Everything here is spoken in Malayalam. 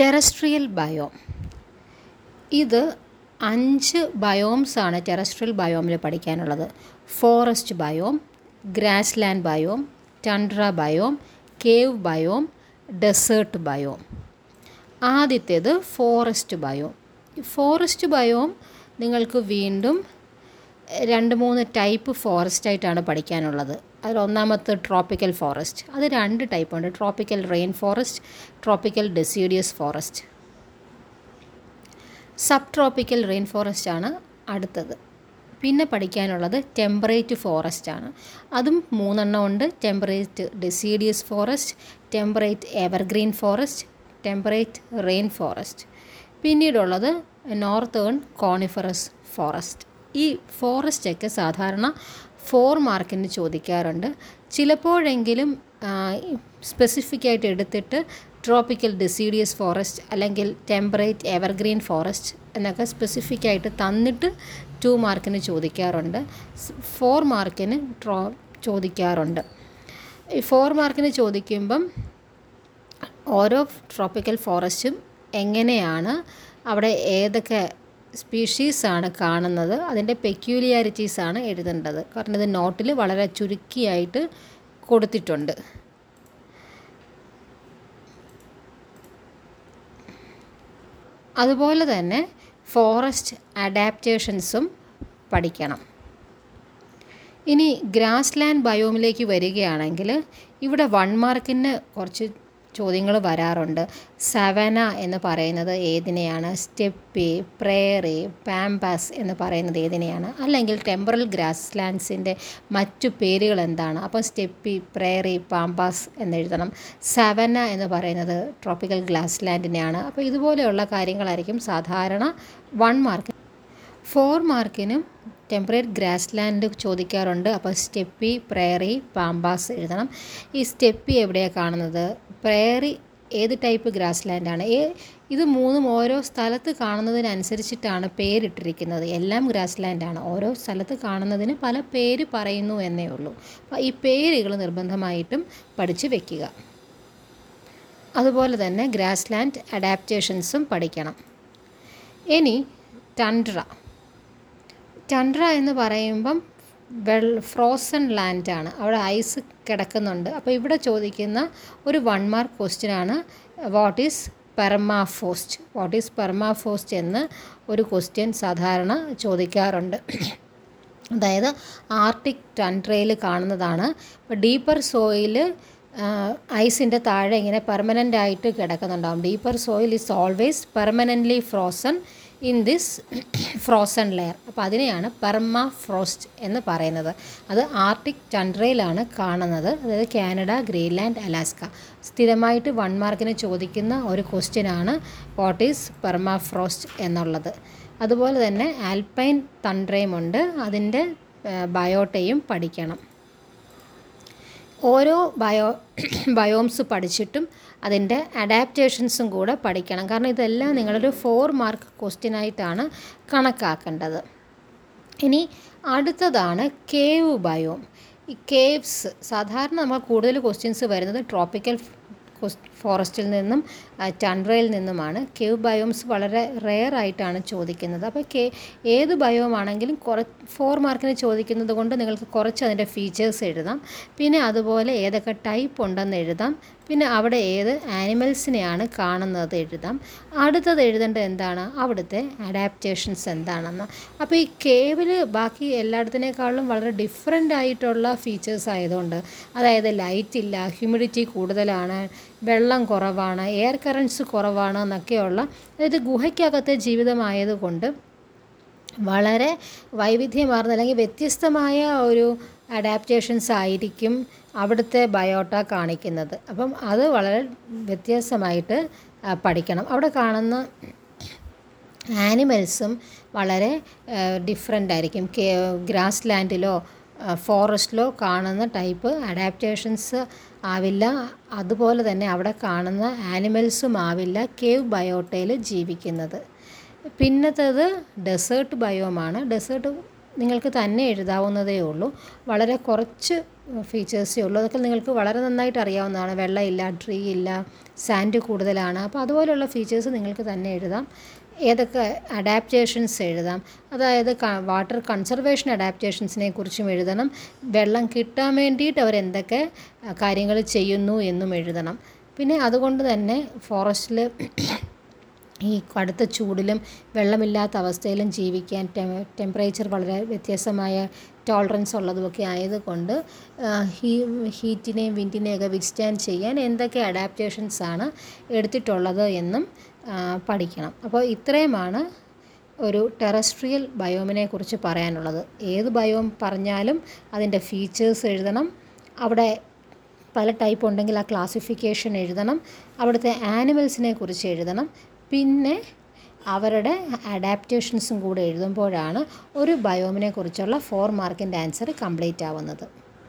Terrestrial biome. ഇത് അഞ്ച് ബയോംസ് ആണ് ടെറസ്ട്രിയൽ ബയോമിൽ പഠിക്കാനുള്ളത്. Forest biome grassland biome tundra biome cave biome desert biome. ആദ്യത്തേത് ഫോറസ്റ്റ് ബയോം. ഫോറസ്റ്റ് ബയോം നിങ്ങൾക്ക് വീണ്ടും രണ്ട് മൂന്ന് ടൈപ്പ് ഫോറസ്റ്റ് ആയിട്ടാണ് പഠിക്കാനുള്ളത്. അതിൽ ഒന്നാമത്തെ ട്രോപ്പിക്കൽ ഫോറസ്റ്റ് അത് രണ്ട് ടൈപ്പ് ഉണ്ട്. Tropical rain forest tropical deciduous forest subtropical rain forest ആണ് അടുത്തത്. പിന്നെ പഠിക്കാനുള്ളത് ടെമ്പറേറ്റ് ഫോറസ്റ്റ് ആണ്. അതും മൂന്നെണ്ണം ഉണ്ട്. Temperate deciduous forest temperate evergreen forest temperate rain forest പിന്നീടുള്ളത് northern coniferous forest ഈ ഫോറസ്റ്റൊക്കെ സാധാരണ ഫോർ മാർക്കിന് ചോദിക്കാറുണ്ട്. ചിലപ്പോഴെങ്കിലും സ്പെസിഫിക് ആയിട്ട് എടുത്തിട്ട് ട്രോപ്പിക്കൽ ഡെസീഡിയസ് ഫോറസ്റ്റ് അല്ലെങ്കിൽ ടെമ്പറേറ്റ് എവർഗ്രീൻ ഫോറസ്റ്റ് എന്നൊക്കെ സ്പെസിഫിക് ആയിട്ട് തന്നിട്ട് ടു മാർക്കിന് ചോദിക്കാറുണ്ട്. ഫോർ മാർക്കിന് ട്രോ ചോദിക്കാറുണ്ട്. ഈ ഫോർ മാർക്കിന് ചോദിക്കുമ്പം ഓരോ ട്രോപ്പിക്കൽ ഫോറസ്റ്റും എങ്ങനെയാണ് അവിടെ ഏതൊക്കെ സ്പീഷീസാണ് കാണുന്നത്. അതിന്റെ പെക്യൂലിയാരിറ്റീസാണ് എഴുതേണ്ടത്. കാരണം ഇത് നോട്ടിൽ വളരെ ചുരുക്കിയായിട്ട് കൊടുത്തിട്ടുണ്ട്. അതുപോലെ തന്നെ ഫോറസ്റ്റ് അഡാപ്റ്റേഷൻസും പഠിക്കണം. ഇനി ഗ്രാസ് ലാൻഡ് ബയോമിലേക്ക് വരികയാണെങ്കിൽ ഇവിടെ വൺ മാർക്കിന് കുറച്ച് ചോദ്യങ്ങൾ വരാറുണ്ട്. സവന എന്ന് പറയുന്നത് ഏതിനെയാണ്? സ്റ്റെപ്പി പ്രേറി പാമ്പാസ് എന്ന് പറയുന്നത് ഏതിനെയാണ്? അല്ലെങ്കിൽ ടെമ്പറൽ ഗ്രാസ് ലാൻഡ്സിന്റെ മറ്റു പേരുകൾ എന്താണ്? അപ്പോൾ സ്റ്റെപ്പി പ്രേറി പാമ്പാസ് എന്നെഴുതണം. സവന എന്ന് പറയുന്നത് ട്രോപ്പിക്കൽ ഗ്ലാസ് ലാൻഡിനെയാണ് അപ്പോൾ ഇതുപോലെയുള്ള കാര്യങ്ങളായിരിക്കും സാധാരണ വൺ മാർക്ക്. ഫോർ മാർക്കിനും ടെമ്പറേറ്റ് ഗ്രാസ് ലാൻഡ് ചോദിക്കാറുണ്ട്. അപ്പോൾ സ്റ്റെപ്പി പ്രയറി പാമ്പാസ് എഴുതണം. ഈ സ്റ്റെപ്പി എവിടെയാണ് കാണുന്നത്? പ്രയറി ഏത് ടൈപ്പ് ഗ്രാസ് ലാൻഡാണ് ഏ ഇത് മൂന്നും ഓരോ സ്ഥലത്ത് കാണുന്നതിനനുസരിച്ചിട്ടാണ് പേരിട്ടിരിക്കുന്നത്. എല്ലാം ഗ്രാസ് ലാൻഡാണ് ഓരോ സ്ഥലത്ത് കാണുന്നതിന് പല പേര് പറയുന്നു എന്നേ ഉള്ളൂ. അപ്പോൾ ഈ പേരുകൾ നിർബന്ധമായിട്ടും പഠിച്ചു വയ്ക്കുക അതുപോലെ തന്നെ ഗ്രാസ് ലാൻഡ് അഡാപ്റ്റേഷൻസും പഠിക്കണം. ഇനി ടൺഡ്ര ടൺഡ്ര എന്ന് പറയുമ്പം വെൾ ഫ്രോസൺ ലാൻഡാണ് അവിടെ ഐസ് കിടക്കുന്നുണ്ട്. അപ്പോൾ ഇവിടെ ചോദിക്കുന്ന ഒരു വൺ മാർക്ക് ക്വസ്റ്റ്യനാണ് what is permafrost what is permafrost എന്ന് ഒരു ക്വസ്റ്റ്യൻ സാധാരണ ചോദിക്കാറുണ്ട്. അതായത് ആർട്ടിക് ടൺട്രയിൽ കാണുന്നതാണ്. ഇപ്പോൾ ഡീപ്പർ സോയിൽ ഐസിന്റെ താഴെ ഇങ്ങനെ പെർമനന്റ് ആയിട്ട് കിടക്കുന്നുണ്ടാവും. Deeper soil is always permanently frozen in this frozen layer അപ്പോൾ അതിനെയാണ് പെർമ ഫ്രോസ്റ്റ് എന്ന് പറയുന്നത്. അത് ആർട്ടിക് ടൺഡ്രയിലാണ് കാണുന്നത്. അതായത് കാനഡ ഗ്രീൻലാൻഡ് അലാസ്ക. സ്ഥിരമായിട്ട് വൺ മാർക്കിന് ചോദിക്കുന്ന ഒരു ക്വസ്റ്റ്യനാണ് വാട്ട് ഈസ് പെർമ ഫ്രോസ്റ്റ് എന്നുള്ളത്. അതുപോലെ തന്നെ ആൽപൈൻ തൺഡ്രയുമുണ്ട് അതിന്റെ ബയോട്ടയും പഠിക്കണം. ഓരോ ബയോ ബയോംസ് പഠിച്ചിട്ടും അതിന്റെ അഡാപ്റ്റേഷൻസും കൂടെ പഠിക്കണം. കാരണം ഇതെല്ലാം നിങ്ങളൊരു ഫോർ മാർക്ക് ക്വസ്റ്റ്യനായിട്ടാണ് കണക്കാക്കേണ്ടത്. ഇനി അടുത്തതാണ് കേവ് ബയോം ഈ കേവ്സ് സാധാരണ നമ്മൾ കൂടുതൽ ക്വസ്റ്റ്യൻസ് വരുന്നത് ട്രോപ്പിക്കൽ ഫോറസ്റ്റിൽ നിന്നും ടൺറയിൽ നിന്നുമാണ്. കേവ് ബയോംസ് വളരെ റെയർ ആയിട്ടാണ് ചോദിക്കുന്നത്. അപ്പോൾ കേ ഏത് ബയോമാണെങ്കിലും കുറ ഫോർ മാർക്കിന് ചോദിക്കുന്നത് കൊണ്ട് നിങ്ങൾക്ക് കുറച്ച് അതിന്റെ ഫീച്ചേഴ്സ് എഴുതാം. പിന്നെ അതുപോലെ ഏതൊക്കെ ടൈപ്പ് ഉണ്ടെന്ന് എഴുതാം. പിന്നെ അവിടെ ഏത് ആനിമൽസിനെയാണ് കാണുന്നത് എഴുതാം. അടുത്തത് എഴുതേണ്ടത് എന്താണ്? അവിടുത്തെ അഡാപ്റ്റേഷൻസ് എന്താണെന്ന്. അപ്പോൾ ഈ കേവിൽ ബാക്കി എല്ലായിടത്തിനേക്കാളും വളരെ ഡിഫറെന്റ് ആയിട്ടുള്ള ഫീച്ചേഴ്സ് ആയതുകൊണ്ട് അതായത് ലൈറ്റ് ഇല്ല ഹ്യൂമിഡിറ്റി കൂടുതലാണ് വെള്ളം കുറവാണ് എയർ കറൻസ് കുറവാണ് എന്നൊക്കെയുള്ള അതായത് ഗുഹയ്ക്കകത്തെ ജീവിതമായതുകൊണ്ട് വളരെ വൈവിധ്യമാർന്ന അല്ലെങ്കിൽ വ്യത്യസ്തമായ ഒരു അഡാപ്റ്റേഷൻസ് ആയിരിക്കും അവിടുത്തെ ബയോട്ട കാണിക്കുന്നത്. അപ്പം അത് വളരെ വ്യത്യാസമായിട്ട് പഠിക്കണം. അവിടെ കാണുന്ന ആനിമൽസും വളരെ ഡിഫറെന്റ് ആയിരിക്കും. ഗ്രാസ് ലാൻഡിലോ ഫോറസ്റ്റിലോ കാണുന്ന ടൈപ്പ് അഡാപ്റ്റേഷൻസ് ആവില്ല. അതുപോലെ തന്നെ അവിടെ കാണുന്ന ആനിമൽസും ആവില്ല കേവ് ബയോട്ടയിൽ ജീവിക്കുന്നത്. പിന്നത്തേത് ഡെസേർട്ട് ബയോമാണ് ഡെസേർട്ട് നിങ്ങൾക്ക് തന്നെ എഴുതാവുന്നതേ ഉള്ളൂ. വളരെ കുറച്ച് ഫീച്ചേഴ്സേ ഉള്ളൂ. അതൊക്കെ നിങ്ങൾക്ക് വളരെ നന്നായിട്ട് അറിയാവുന്നതാണ്. വെള്ളമില്ല ട്രീ ഇല്ല സാൻഡ് കൂടുതലാണ്. അപ്പോൾ അതുപോലെയുള്ള ഫീച്ചേഴ്സ് നിങ്ങൾക്ക് തന്നെ എഴുതാം. ഏതൊക്കെ അഡാപ്റ്റേഷൻസ് എഴുതാം. അതായത് വാട്ടർ കൺസർവേഷൻ അഡാപ്റ്റേഷൻസിനെ കുറിച്ചും എഴുതണം. വെള്ളം കിട്ടാൻ വേണ്ടിയിട്ട് അവരെന്തൊക്കെ കാര്യങ്ങൾ ചെയ്യുന്നു എന്നും എഴുതണം. പിന്നെ അതുകൊണ്ട് തന്നെ ഫോറസ്റ്റിൽ ഈ കടുത്ത ചൂടിലും വെള്ളമില്ലാത്ത അവസ്ഥയിലും ജീവിക്കാൻ ടെമ്പറേച്ചർ വളരെ വ്യത്യസ്തമായ ടോളറൻസ് ഉള്ളതുമൊക്കെ ആയതുകൊണ്ട് ഹീ ഹീറ്റിനെയും വിൻഡിനെയൊക്കെ വിസ്റ്റാൻഡ് ചെയ്യാൻ എന്തൊക്കെ അഡാപ്റ്റേഷൻസ് ആണ് എടുത്തിട്ടുള്ളത് എന്നും പഠിക്കണം. അപ്പോൾ ഇത്രയുമാണ് ഒരു ടെറസ്ട്രിയൽ ബയോമിനെ കുറിച്ച് പറയാനുള്ളത്. ഏത് ബയോം പറഞ്ഞാലും അതിന്റെ ഫീച്ചേഴ്സ് എഴുതണം. അവിടെ പല ടൈപ്പ് ഉണ്ടെങ്കിൽ ആ ക്ലാസിഫിക്കേഷൻ എഴുതണം. അവിടുത്തെ ആനിമൽസിനെ കുറിച്ച് എഴുതണം. പിന്നെ അവരുടെ അഡാപ്റ്റേഷൻസും കൂടെ എഴുതുമ്പോഴാണ് ഒരു ബയോമിനെ കുറിച്ചുള്ള ഫോർ മാർക്കിന്റെ ആൻസർ കംപ്ലീറ്റ് ആവുന്നത്.